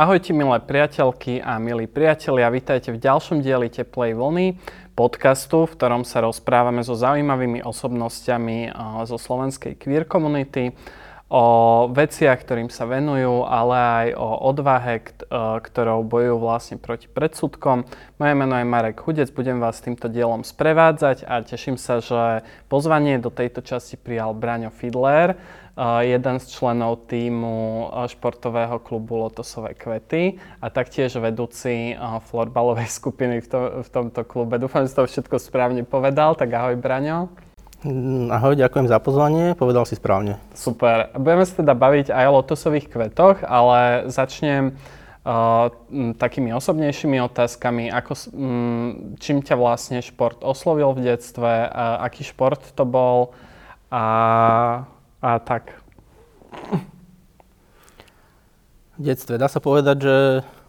Ahojte milé priateľky a milí priatelia, vítajte v ďalšom dieli Teplej vlny, podcastu, v ktorom sa rozprávame so zaujímavými osobnostiami zo slovenskej queer komunity o veciach, ktorým sa venujú, ale aj o odvahe, ktorou bojujú vlastne proti predsudkom. Moje meno je Marek Hudec, budem vás týmto dielom sprevádzať a teším sa, že pozvanie do tejto časti prijal Braňo Fidler, jeden z členov týmu športového klubu Lotosové kvety a taktiež vedúci florbalovej skupiny v, to, v tomto klube. Dúfam, že to všetko správne povedal, tak ahoj Braňo. Mm, ahoj, ďakujem za pozvanie, povedal si správne. Super. Budeme sa teda baviť aj o lotosových kvetoch, ale začnem uh, takými osobnejšími otázkami, ako, um, čím ťa vlastne šport oslovil v detstve, uh, aký šport to bol a a tak. V detstve dá sa povedať, že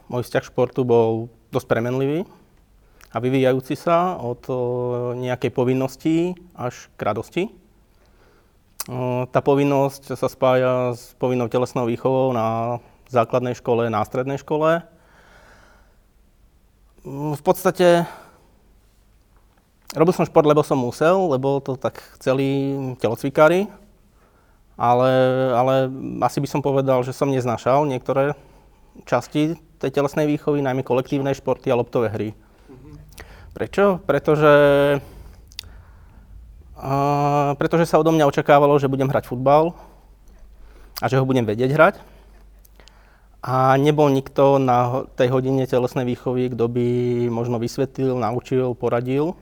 môj vzťah športu bol dosť premenlivý a vyvíjajúci sa od nejakej povinnosti až k radosti. Tá povinnosť sa spája s povinnou telesnou výchovou na základnej škole, na strednej škole. V podstate robil som šport, lebo som musel, lebo to tak chceli telocvikári ale, ale asi by som povedal, že som neznášal niektoré časti tej telesnej výchovy, najmä kolektívne športy a loptové hry. Prečo? Pretože, uh, pretože sa odo mňa očakávalo, že budem hrať futbal a že ho budem vedieť hrať. A nebol nikto na tej hodine telesnej výchovy, kto by možno vysvetlil, naučil, poradil.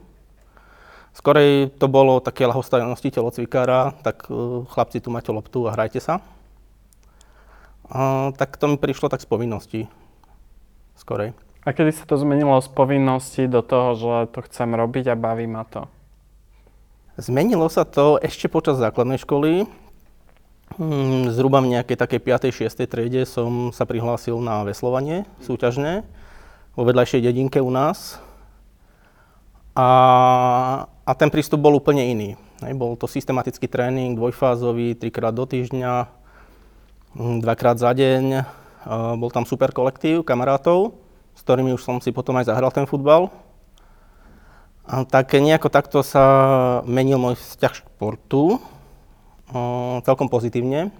Skorej to bolo také lahostajnosti telocvikára, tak uh, chlapci, tu máte loptu a hrajte sa. Uh, tak to mi prišlo tak z povinnosti. Skorej. A kedy sa to zmenilo z povinnosti do toho, že to chcem robiť a baví ma to? Zmenilo sa to ešte počas základnej školy. Hmm, zhruba v nejakej takej 5. 6. triede som sa prihlásil na veslovanie súťažné vo vedľajšej dedinke u nás. A a ten prístup bol úplne iný. Bol to systematický tréning, dvojfázový, trikrát do týždňa, hm, dvakrát za deň. Bol tam super kolektív kamarátov, s ktorými už som si potom aj zahral ten futbal. A tak nejako takto sa menil môj vzťah športu, celkom pozitívne.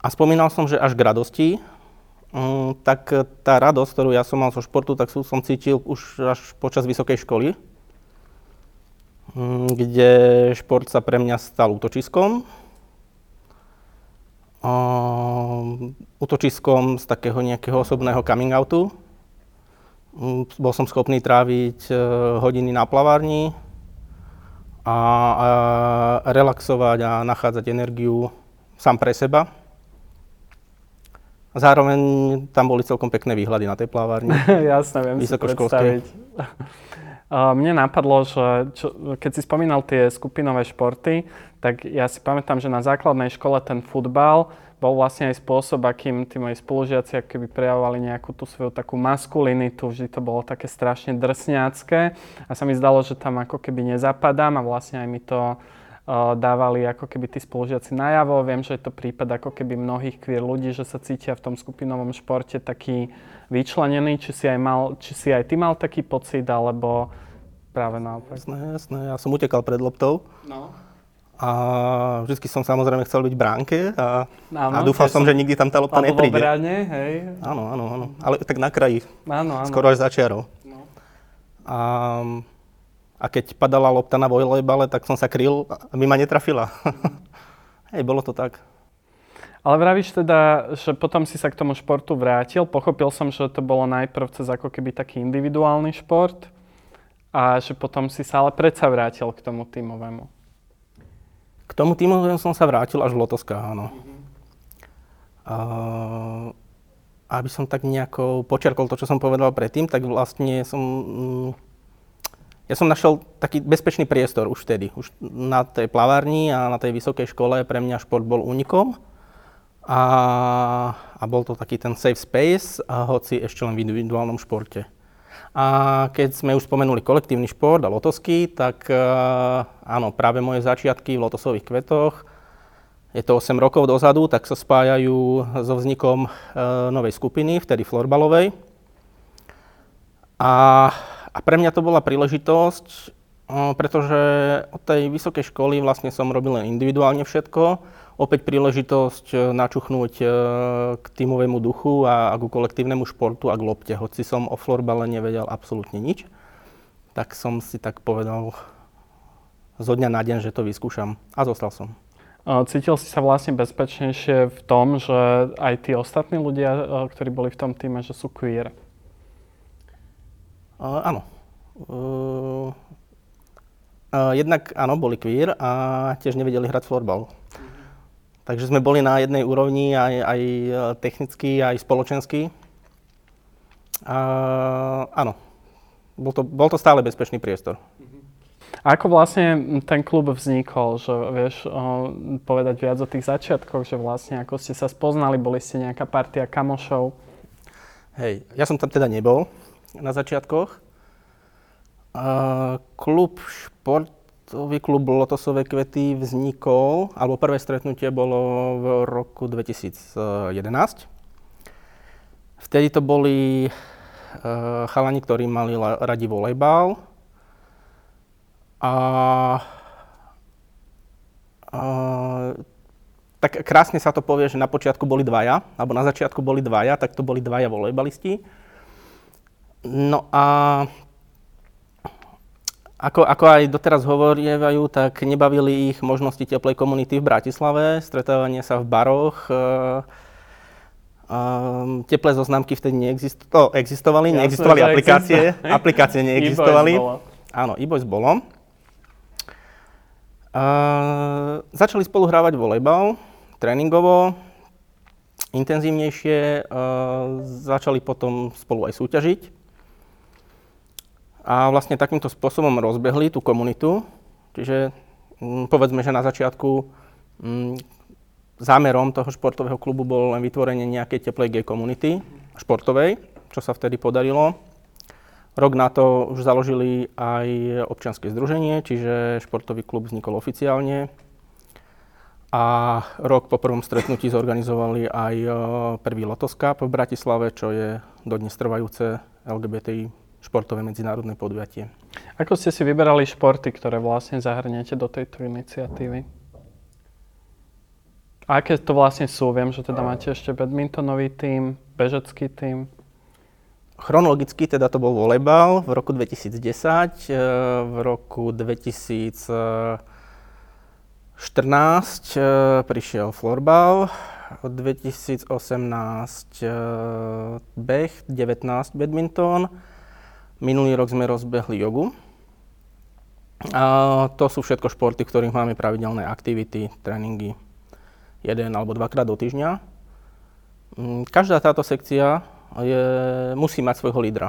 A spomínal som, že až k radosti, tak tá radosť, ktorú ja som mal zo športu, tak som cítil už až počas vysokej školy, kde šport sa pre mňa stal útočiskom. Útočiskom z takého nejakého osobného coming outu. Mm, bol som schopný tráviť e, hodiny na plavárni a, a relaxovať a nachádzať energiu sám pre seba. Zároveň tam boli celkom pekné výhľady na tej plavárni. Jasné, viem si predstaviť. Mne napadlo, že čo, keď si spomínal tie skupinové športy, tak ja si pamätám, že na základnej škole ten futbal bol vlastne aj spôsob, akým tí moji spolužiaci keby prejavovali nejakú tú svoju takú maskulinitu. Vždy to bolo také strašne drsňacké a sa mi zdalo, že tam ako keby nezapadám a vlastne aj mi to uh, dávali ako keby tí spolužiaci najavo. Viem, že je to prípad ako keby mnohých queer ľudí, že sa cítia v tom skupinovom športe taký vyčlenený. Či si aj, mal, či si aj ty mal taký pocit, alebo Práve naopak. Jasné, jasné. Ja som utekal pred loptou. No. A vždy som samozrejme chcel byť v bránke a, áno, a dúfal som, že nikdy tam tá lopta nepríde. Bráne, hej. Áno, áno, áno. Ale tak na kraji. Áno, áno. Skoro až za čiarou. No. A, a keď padala lopta na volejbale, tak som sa kryl a mi ma netrafila. hej, bolo to tak. Ale vravíš teda, že potom si sa k tomu športu vrátil. Pochopil som, že to bolo najprv cez ako keby taký individuálny šport a že potom si sa ale predsa vrátil k tomu tímovému. K tomu tímovému som sa vrátil až v Lotoskách, áno. Mm-hmm. Uh, aby som tak nejako počerkol to, čo som povedal predtým, tak vlastne som... Mm, ja som našiel taký bezpečný priestor už vtedy. Už na tej plavárni a na tej vysokej škole pre mňa šport bol únikom. A, a bol to taký ten safe space, a hoci ešte len v individuálnom športe. A keď sme už spomenuli kolektívny šport a lotosky, tak uh, áno, práve moje začiatky v lotosových kvetoch je to 8 rokov dozadu, tak sa spájajú so vznikom e, novej skupiny, vtedy florbalovej. A, a pre mňa to bola príležitosť, e, pretože od tej vysokej školy vlastne som robil len individuálne všetko. Opäť príležitosť e, načuchnúť e, k tímovému duchu a, a ku kolektívnemu športu a k lopte. Hoci som o florbale nevedel absolútne nič, tak som si tak povedal zo dňa na deň, že to vyskúšam. A zostal som. Cítil si sa vlastne bezpečnejšie v tom, že aj tí ostatní ľudia, ktorí boli v tom týme, že sú queer? Uh, áno. Uh, jednak áno, boli queer a tiež nevedeli hrať florbal. Takže sme boli na jednej úrovni aj, aj technicky, aj spoločensky. Uh, áno, bol to, bol to stále bezpečný priestor. Uh-huh. Ako vlastne ten klub vznikol, že vieš o, povedať viac o tých začiatkoch, že vlastne ako ste sa spoznali, boli ste nejaká partia kamošov? Hej, ja som tam teda nebol na začiatkoch. Klub športový klub Lotosové kvety vznikol, alebo prvé stretnutie bolo v roku 2011. Vtedy to boli uh, chalani, ktorí mali radi volejbal a, a tak krásne sa to povie, že na počiatku boli dvaja, alebo na začiatku boli dvaja, tak to boli dvaja volejbalisti. No a ako, ako aj doteraz hovorievajú, tak nebavili ich možnosti teplej komunity v Bratislave, stretávanie sa v baroch, Um, teplé zoznamky vtedy neexistovali, existovali, ja neexistovali aplikácie, aplikácie neexistovali. Áno, e-boys bolo. Uh, začali spolu hrávať volejbal, tréningovo, intenzívnejšie, uh, začali potom spolu aj súťažiť. A vlastne takýmto spôsobom rozbehli tú komunitu. Čiže um, povedzme, že na začiatku um, zámerom toho športového klubu bolo len vytvorenie nejakej teplej gay komunity športovej, čo sa vtedy podarilo. Rok na to už založili aj občianske združenie, čiže športový klub vznikol oficiálne. A rok po prvom stretnutí zorganizovali aj prvý Lotos Cup v Bratislave, čo je dodnes trvajúce LGBTI športové medzinárodné podujatie. Ako ste si vyberali športy, ktoré vlastne zahrniete do tejto iniciatívy? A aké to vlastne sú? Viem, že teda máte ešte badmintonový tím, bežecký tím. Chronologicky teda to bol volejbal v roku 2010, e, v roku 2014 e, prišiel florbal, 2018 e, beh, 19 badminton, minulý rok sme rozbehli jogu. A to sú všetko športy, v ktorých máme pravidelné aktivity, tréningy, jeden alebo dvakrát do týždňa. Mm, každá táto sekcia je, musí mať svojho lídra.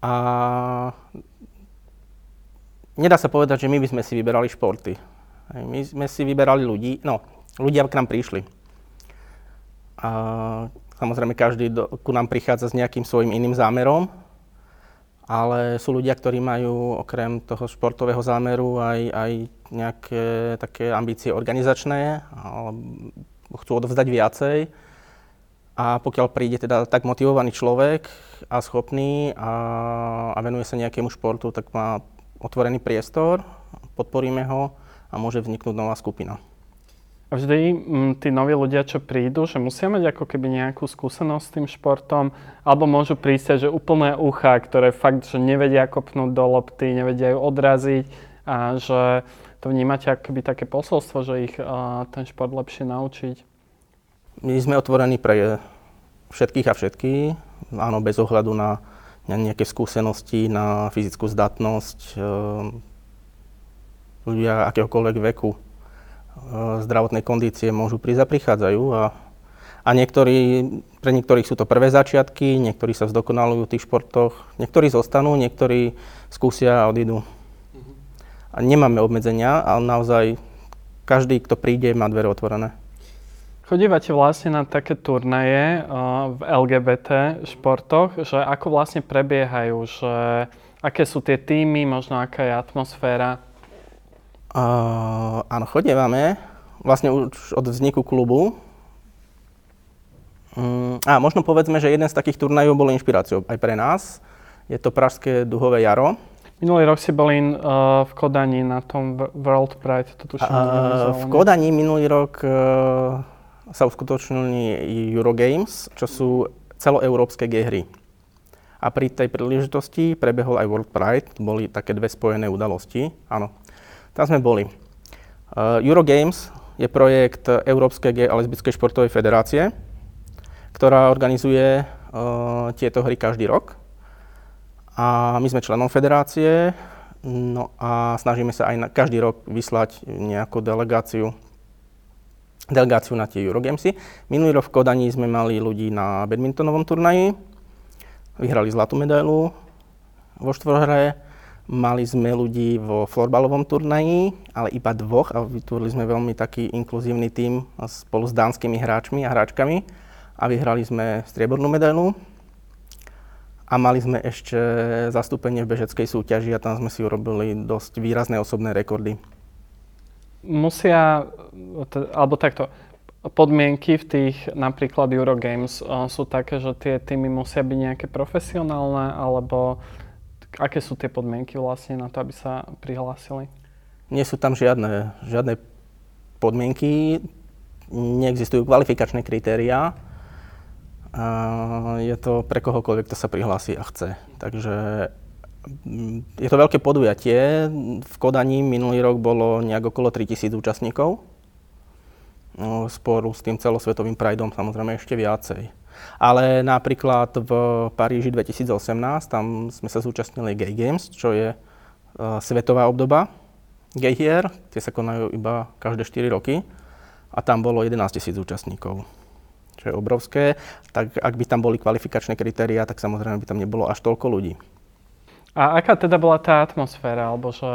A nedá sa povedať, že my by sme si vyberali športy. My sme si vyberali ľudí, no, ľudia k nám prišli. A samozrejme, každý do, ku nám prichádza s nejakým svojim iným zámerom, ale sú ľudia, ktorí majú okrem toho športového zámeru aj, aj nejaké také ambície organizačné, chcú odovzdať viacej a pokiaľ príde teda tak motivovaný človek a schopný a, a venuje sa nejakému športu, tak má otvorený priestor, podporíme ho a môže vzniknúť nová skupina. Vždy m, mm, tí noví ľudia, čo prídu, že musia mať ako keby nejakú skúsenosť s tým športom, alebo môžu prísť, že úplné ucha, ktoré fakt, že nevedia kopnúť do lopty, nevedia ju odraziť a že to vnímate ako keby také posolstvo, že ich a, ten šport lepšie naučiť. My sme otvorení pre všetkých a všetky, áno, bez ohľadu na nejaké skúsenosti, na fyzickú zdatnosť, ehm, ľudia akéhokoľvek veku, ehm, zdravotnej kondície môžu prísť a prichádzajú a, a niektorí, pre niektorých sú to prvé začiatky, niektorí sa zdokonalujú v tých športoch, niektorí zostanú, niektorí skúsia a odídu. A nemáme obmedzenia, ale naozaj každý, kto príde, má dvere otvorené. Chodívate vlastne na také turnaje uh, v LGBT športoch, že ako vlastne prebiehajú, že aké sú tie týmy, možno aká je atmosféra? Uh, áno, chodívame. vlastne už od vzniku klubu. Mm, a možno povedzme, že jeden z takých turnajov bol inšpiráciou aj pre nás. Je to Pražské duhové jaro. Minulý rok si boli uh, v Kodani na tom World Pride, to tuším. Uh, v Kodani minulý rok uh, sa uskutočnili Eurogames, čo sú celoeurópske gay hry. A pri tej príležitosti prebehol aj World Pride, boli také dve spojené udalosti. Áno, tam sme boli. Uh, Eurogames je projekt Európskej gay a lesbickej športovej federácie, ktorá organizuje uh, tieto hry každý rok. A my sme členom federácie, no a snažíme sa aj na každý rok vyslať nejakú delegáciu delegáciu na tie Eurogamesy. Minulý rok v Kodani sme mali ľudí na badmintonovom turnaji, vyhrali zlatú medailu vo štvorhre. Mali sme ľudí vo florbalovom turnaji, ale iba dvoch a vytvorili sme veľmi taký inkluzívny tím spolu s dánskymi hráčmi a hráčkami a vyhrali sme striebornú medailu a mali sme ešte zastúpenie v bežeckej súťaži a tam sme si urobili dosť výrazné osobné rekordy. Musia, alebo takto, podmienky v tých napríklad Eurogames sú také, že tie týmy musia byť nejaké profesionálne, alebo aké sú tie podmienky vlastne na to, aby sa prihlásili? Nie sú tam žiadne, žiadne podmienky, neexistujú kvalifikačné kritériá je to pre kohokoľvek, kto sa prihlási a chce. Takže mm, je to veľké podujatie. V Kodani minulý rok bolo nejak okolo 3000 účastníkov. No, sporu s tým celosvetovým Prideom samozrejme ešte viacej. Ale napríklad v Paríži 2018, tam sme sa zúčastnili Gay Games, čo je uh, svetová obdoba gay hier. Tie sa konajú iba každé 4 roky. A tam bolo 11 000 účastníkov čo je obrovské, tak ak by tam boli kvalifikačné kritériá, tak samozrejme by tam nebolo až toľko ľudí. A aká teda bola tá atmosféra? Alebo že,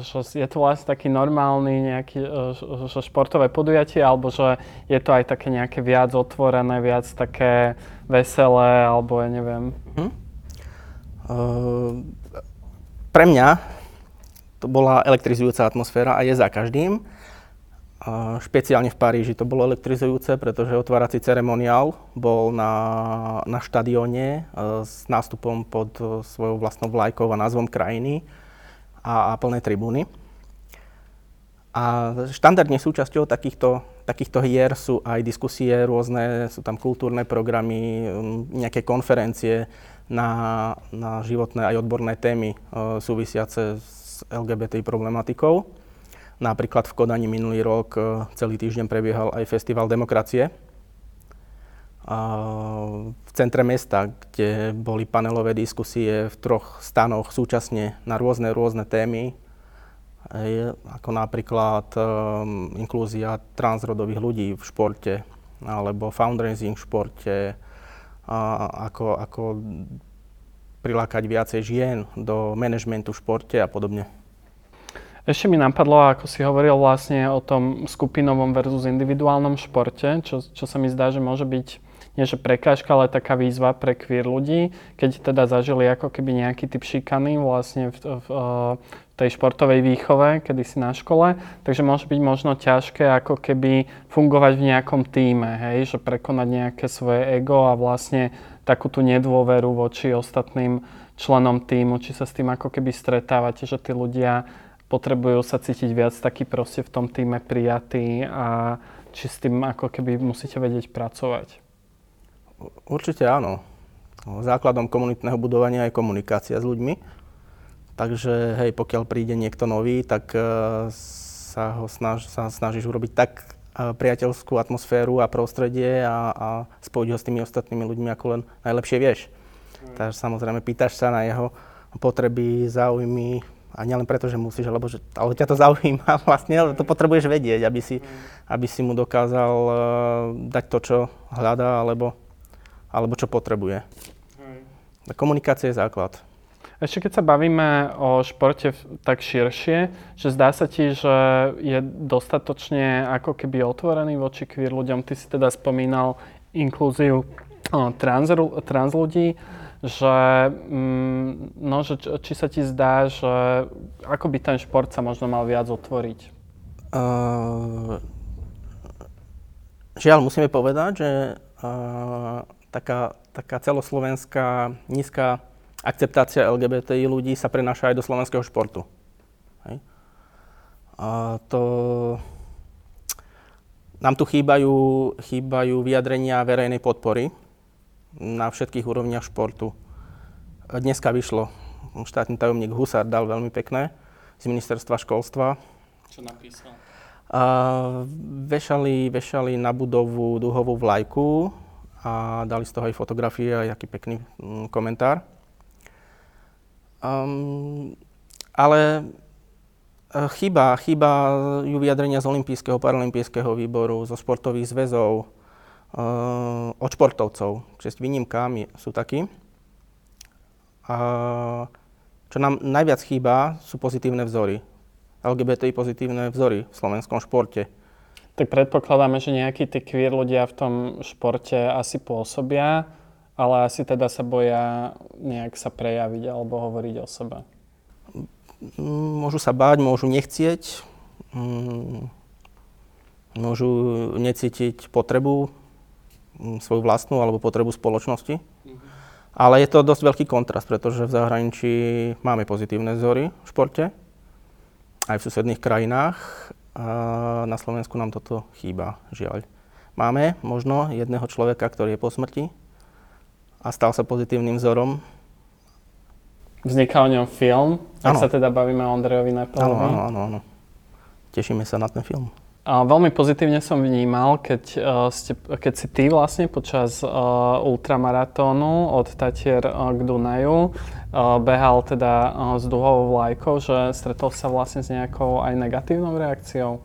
že je to vlastne taký normálny nejaký e, že športové podujatie, alebo že je to aj také nejaké viac otvorené, viac také veselé, alebo ja neviem? Uh-huh. Uh, pre mňa to bola elektrizujúca atmosféra a je za každým. Špeciálne v Paríži to bolo elektrizujúce, pretože otvárací ceremoniál bol na, na štadióne e, s nástupom pod svojou vlastnou vlajkou a názvom krajiny a, a plné tribúny. A štandardne súčasťou takýchto, takýchto hier sú aj diskusie rôzne, sú tam kultúrne programy, nejaké konferencie na, na životné aj odborné témy e, súvisiace s LGBT problematikou. Napríklad v Kodani minulý rok e, celý týždeň prebiehal aj Festival demokracie v centre mesta, kde boli panelové diskusie v troch stanoch súčasne na rôzne, rôzne témy, ako napríklad um, inklúzia transrodových ľudí v športe, alebo fundraising v športe, ako, ako prilákať viacej žien do manažmentu v športe a podobne. Ešte mi napadlo, ako si hovoril vlastne o tom skupinovom versus individuálnom športe, čo, čo sa mi zdá, že môže byť nie že prekážka, ale taká výzva pre queer ľudí, keď teda zažili ako keby nejaký typ šikany vlastne v, v, v tej športovej výchove, kedy si na škole, takže môže byť možno ťažké ako keby fungovať v nejakom týme, hej, že prekonať nejaké svoje ego a vlastne takú tú nedôveru voči ostatným členom týmu, či sa s tým ako keby stretávate, že tí ľudia potrebujú sa cítiť viac taký proste v tom týme prijatý a či s tým ako keby musíte vedieť pracovať? Určite áno. Základom komunitného budovania je komunikácia s ľuďmi. Takže hej, pokiaľ príde niekto nový, tak uh, sa ho snaž, sa snažíš urobiť tak uh, priateľskú atmosféru a prostredie a, a spojiť ho s tými ostatnými ľuďmi, ako len najlepšie vieš. Mm. Takže samozrejme pýtaš sa na jeho potreby, záujmy, a nielen preto, že musíš, alebo, že, ale ťa to zaujíma vlastne, ale to potrebuješ vedieť, aby si, aby si mu dokázal uh, dať to, čo hľadá, alebo, alebo čo potrebuje. Hej. Komunikácia je základ. Ešte keď sa bavíme o športe tak širšie, že zdá sa ti, že je dostatočne ako keby otvorený voči queer ľuďom. Ty si teda spomínal inklúziu trans, trans ľudí že, mm, no, že či sa ti zdá, že ako by ten šport sa možno mal viac otvoriť? Uh, žiaľ, musíme povedať, že uh, taká, taká celoslovenská nízka akceptácia LGBTI ľudí sa prenáša aj do slovenského športu. Hej. A to, nám tu chýbajú, chýbajú vyjadrenia verejnej podpory na všetkých úrovniach športu. Dneska vyšlo, štátny tajomník Husar dal veľmi pekné z ministerstva školstva. Čo napísal? A vešali, vešali na budovu duhovú vlajku a dali z toho aj fotografie a aký pekný mm, komentár. Um, ale e, chyba, chyba ju vyjadrenia z Olympijského, Paralympijského výboru, zo športových zväzov, od športovcov. Čest výnimkám sú takí. Uh, čo nám najviac chýba, sú pozitívne vzory. LGBTI pozitívne vzory v slovenskom športe. Tak predpokladáme, že nejakí tí queer ľudia v tom športe asi pôsobia ale asi teda sa boja nejak sa prejaviť alebo hovoriť o sebe. Môžu sa báť, môžu nechcieť, mm, môžu necítiť potrebu svoju vlastnú alebo potrebu spoločnosti. Ale je to dosť veľký kontrast, pretože v zahraničí máme pozitívne vzory v športe, aj v susedných krajinách. Na Slovensku nám toto chýba, žiaľ. Máme možno jedného človeka, ktorý je po smrti, a stal sa pozitívnym vzorom. Vzniká o ňom film, ak ano. sa teda bavíme o Andrejovi Nepelovi. Áno, áno, áno. Tešíme sa na ten film. A veľmi pozitívne som vnímal, keď, uh, ste, keď si ty vlastne počas uh, ultramaratónu od Tatier uh, k Dunaju behal teda s duhovou vlajkou, že stretol sa vlastne s nejakou aj negatívnou reakciou?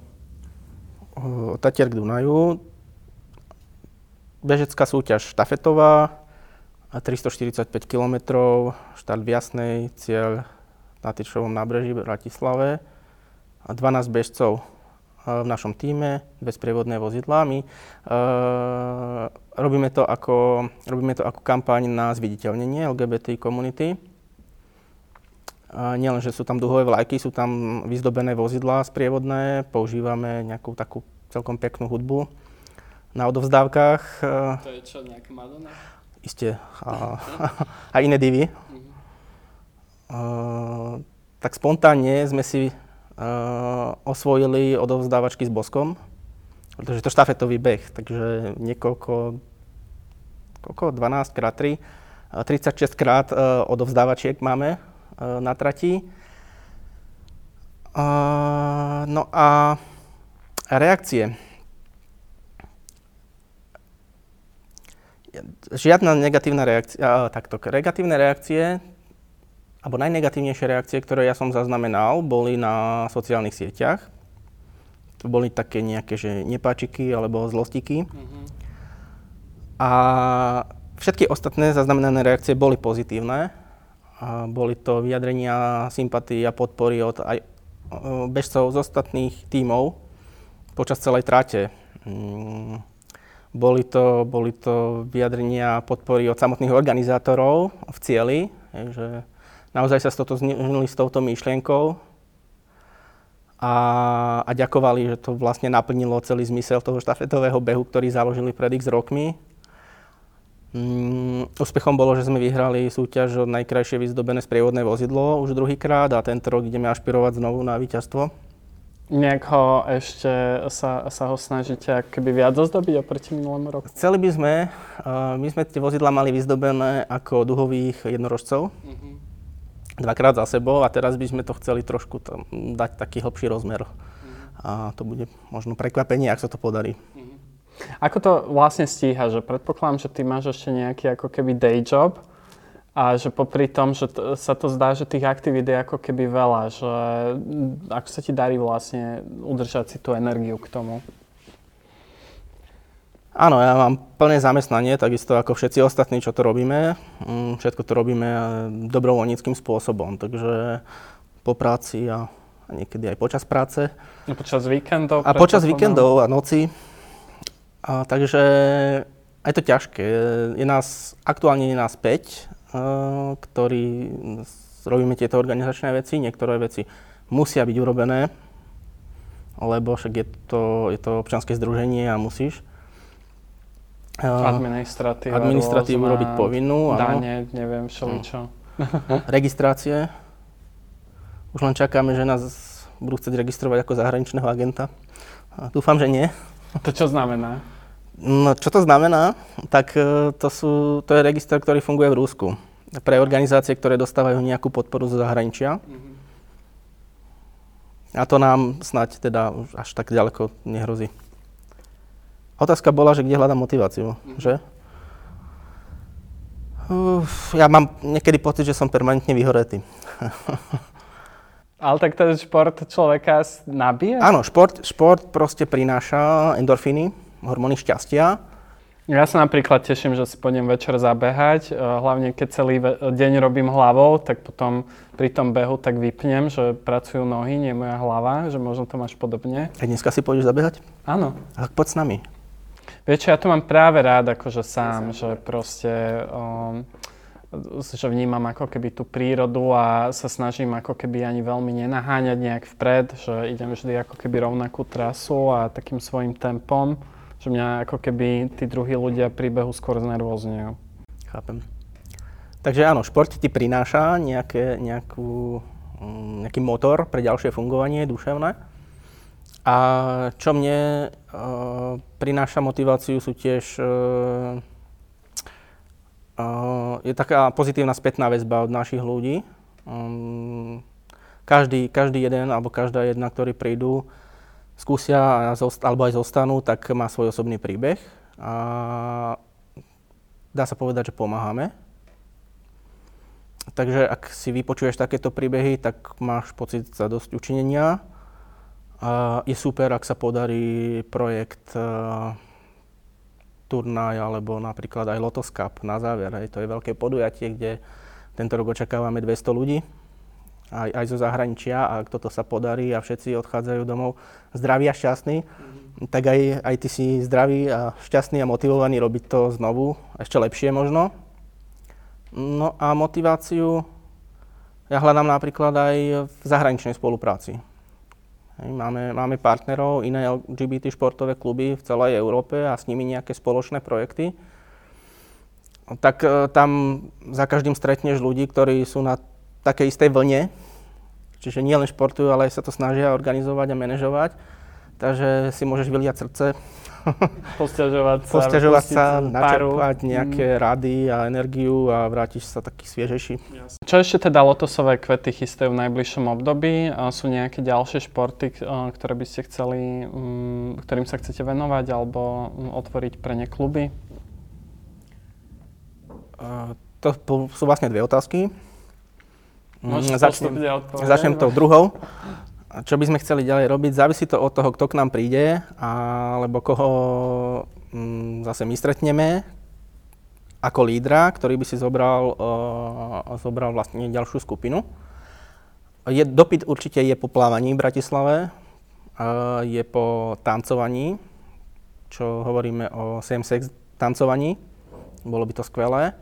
Tatier k Dunaju, bežecká súťaž štafetová, 345 km, štart v Jasnej, cieľ na Tyčovom nábreží v Bratislave a 12 bežcov v našom týme, bezprievodné vozidlá. My uh, robíme, to ako, robíme to ako kampaň na zviditeľnenie LGBT komunity. Uh, nielen, že sú tam duhové vlajky, sú tam vyzdobené vozidlá sprievodné, používame nejakú takú celkom peknú hudbu na odovzdávkach. To je čo, nejaká Madonna? iste a, a iné divy. A, tak spontánne sme si osvojili odovzdávačky s boskom, pretože to štafetový beh, takže niekoľko, koľko, 12 krát 3, 36 krát a, odovzdávačiek máme na trati. No a reakcie. žiadna negatívna reakcia, takto, negatívne reakcie, alebo najnegatívnejšie reakcie, ktoré ja som zaznamenal, boli na sociálnych sieťach. To boli také nejaké, že nepáčiky alebo zlostiky. Mm-hmm. A všetky ostatné zaznamenané reakcie boli pozitívne. A boli to vyjadrenia sympatii a podpory od aj bežcov z ostatných tímov počas celej tráte. Mm boli to, boli to vyjadrenia podpory od samotných organizátorov v cieli, že naozaj sa stotožnili s touto myšlienkou a, a ďakovali, že to vlastne naplnilo celý zmysel toho štafetového behu, ktorý založili pred x rokmi. Mm, úspechom bolo, že sme vyhrali súťaž o najkrajšie vyzdobené sprievodné vozidlo už druhýkrát a tento rok ideme ašpirovať znovu na víťazstvo nejak ho ešte sa, sa ho snažíte keby viac ozdobiť oproti minulému roku? Chceli by sme, uh, my sme tie vozidla mali vyzdobené ako duhových jednorožcov. Uh-huh. Dvakrát za sebou a teraz by sme to chceli trošku tam dať taký hlbší rozmer. A to bude možno prekvapenie, ak sa to podarí. Uh-huh. Ako to vlastne stíha? Že predpokladám, že ty máš ešte nejaký ako keby day job, a že popri tom, že t- sa to zdá, že tých aktivít je ako keby veľa, že ako sa ti darí vlastne udržať si tú energiu k tomu? Áno, ja mám plné zamestnanie, takisto ako všetci ostatní, čo to robíme. Mm, všetko to robíme eh, dobrovoľníckým spôsobom, takže po práci a, a niekedy aj počas práce. A počas víkendov? A počas víkendov a noci. A, takže je to ťažké. Je nás, aktuálne je nás 5 ktorí robíme tieto organizačné veci. Niektoré veci musia byť urobené, lebo však je to, je to občianske združenie a musíš. Administratíva administratívu rôzna, robiť povinnú, áno. Dane, neviem, všeličo. registrácie. Už len čakáme, že nás budú chcieť registrovať ako zahraničného agenta. A dúfam, že nie. To čo znamená? No, čo to znamená? Tak e, to, sú, to je register, ktorý funguje v Rúsku. Pre organizácie, ktoré dostávajú nejakú podporu zo zahraničia. A to nám snať teda až tak ďaleko nehrozí. Otázka bola, že kde hľadám motiváciu, že? Uf, ja mám niekedy pocit, že som permanentne vyhoretý. Ale tak ten šport človeka nabije? Áno, šport, šport proste prináša endorfíny, hormóny šťastia. Ja sa napríklad teším, že si pôjdem večer zabehať, eh, hlavne keď celý deň robím hlavou, tak potom pri tom behu tak vypnem, že pracujú nohy, nie moja hlava, že možno to máš podobne. A dneska si pôjdeš zabehať? Áno. Tak poď s nami. Vieš, ja to mám práve rád akože sám, že proste, um, že vnímam ako keby tú prírodu a sa snažím ako keby ani veľmi nenaháňať nejak vpred, že idem vždy ako keby rovnakú trasu a takým svojim tempom, že mňa ako keby tí druhí ľudia pri behu skôr znervozňujú. Chápem. Takže áno, šport ti prináša nejaké, nejakú, mm, nejaký motor pre ďalšie fungovanie duševné. A čo mne uh, prináša motiváciu sú tiež uh, uh, je taká pozitívna spätná väzba od našich ľudí. Um, každý, každý jeden alebo každá jedna, ktorí prídu, skúsia alebo aj zostanú, tak má svoj osobný príbeh. A dá sa povedať, že pomáhame. Takže ak si vypočuješ takéto príbehy, tak máš pocit za dosť učinenia. A je super, ak sa podarí projekt uh, turnaj alebo napríklad aj Lotos Cup na záver. Hej. To je veľké podujatie, kde tento rok očakávame 200 ľudí aj, aj zo zahraničia a ak toto sa podarí a všetci odchádzajú domov zdraví a šťastní, tak aj, aj ty si zdravý a šťastný a motivovaný robiť to znovu, ešte lepšie možno. No a motiváciu ja hľadám napríklad aj v zahraničnej spolupráci. Máme, máme partnerov, iné LGBT športové kluby v celej Európe a s nimi nejaké spoločné projekty. Tak e, tam za každým stretneš ľudí, ktorí sú na takej istej vlne, čiže nie len športujú, ale aj sa to snažia organizovať a manažovať. Takže si môžeš vyliať srdce, Posťažovať sa, posťažovať sa, paru. načerpať nejaké rady a energiu a vrátiš sa taký sviežejší. Čo ešte teda lotosové kvety chystajú v najbližšom období? Sú nejaké ďalšie športy, ktoré by ste chceli, mm, ktorým sa chcete venovať alebo mm, otvoriť pre ne kluby? To sú vlastne dve otázky. Môžeš Mm, začnem, začnem tou druhou. Čo by sme chceli ďalej robiť? Závisí to od toho, kto k nám príde, alebo koho mm, zase my stretneme ako lídra, ktorý by si zobral, uh, zobral vlastne ďalšiu skupinu. Je, dopyt určite je po plávaní v Bratislave, uh, je po tancovaní, čo hovoríme o same-sex tancovaní. Bolo by to skvelé.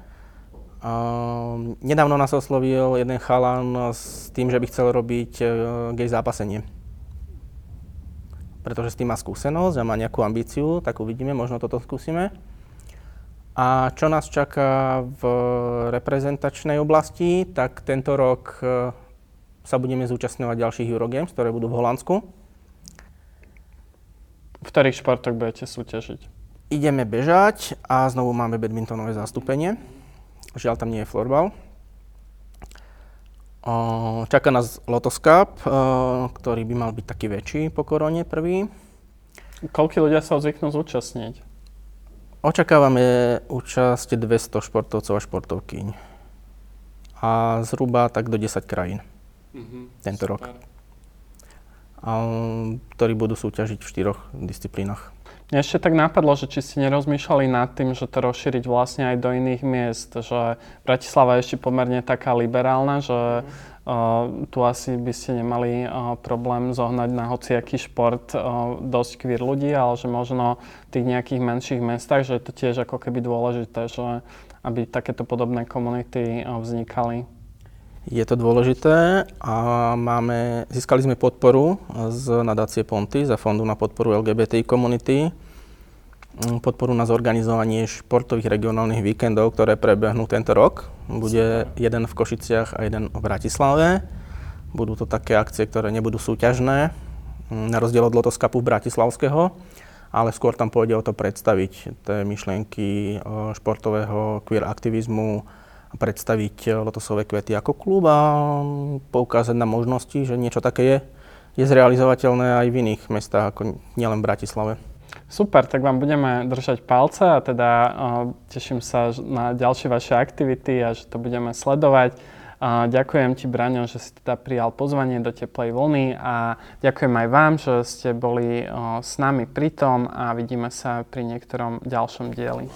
Uh, nedávno nás oslovil jeden chalan s tým, že by chcel robiť uh, gay zápasenie. Pretože s tým má skúsenosť a má nejakú ambíciu, tak uvidíme, možno toto skúsime. A čo nás čaká v reprezentačnej oblasti, tak tento rok uh, sa budeme zúčastňovať ďalších Eurogames, ktoré budú v Holandsku. V ktorých športoch budete súťažiť? Ideme bežať a znovu máme badmintonové zastúpenie. Žiaľ, tam nie je florbal. O, Čaká nás Lotos Cup, o, ktorý by mal byť taký väčší po korone prvý. Koľko ľudia sa zvyknú zúčastniť? Očakávame účasť 200 športovcov a športovkyň. A zhruba tak do 10 krajín tento rok. A, ktorí budú súťažiť v štyroch disciplínach. Ešte tak napadlo, že či ste nerozmýšľali nad tým, že to rozšíriť vlastne aj do iných miest, že Bratislava je ešte pomerne taká liberálna, že uh, tu asi by ste nemali uh, problém zohnať na hociaký šport uh, dosť queer ľudí, ale že možno v tých nejakých menších mestách, že je to tiež ako keby dôležité, že aby takéto podobné komunity vznikali. Je to dôležité a máme, získali sme podporu z nadácie Ponty, za Fondu na podporu LGBT komunity. mm, podporu na zorganizovanie športových regionálnych víkendov, ktoré prebehnú tento rok. Bude jeden v Košiciach a jeden v Bratislave. Budú to také akcie, ktoré nebudú súťažné, mm, na rozdiel od Lotoskapu Bratislavského, ale skôr tam pôjde o to predstaviť tie myšlienky športového queer aktivizmu, predstaviť Lotosové kvety ako klub a poukázať na možnosti, že niečo také je, je zrealizovateľné aj v iných mestách, ako nielen v Bratislave. Super, tak vám budeme držať palce a teda uh, teším sa na ďalšie vaše aktivity a že to budeme sledovať. Uh, ďakujem ti, Braňo, že si teda prijal pozvanie do Teplej vlny a ďakujem aj vám, že ste boli uh, s nami pri tom a vidíme sa pri niektorom ďalšom dieli.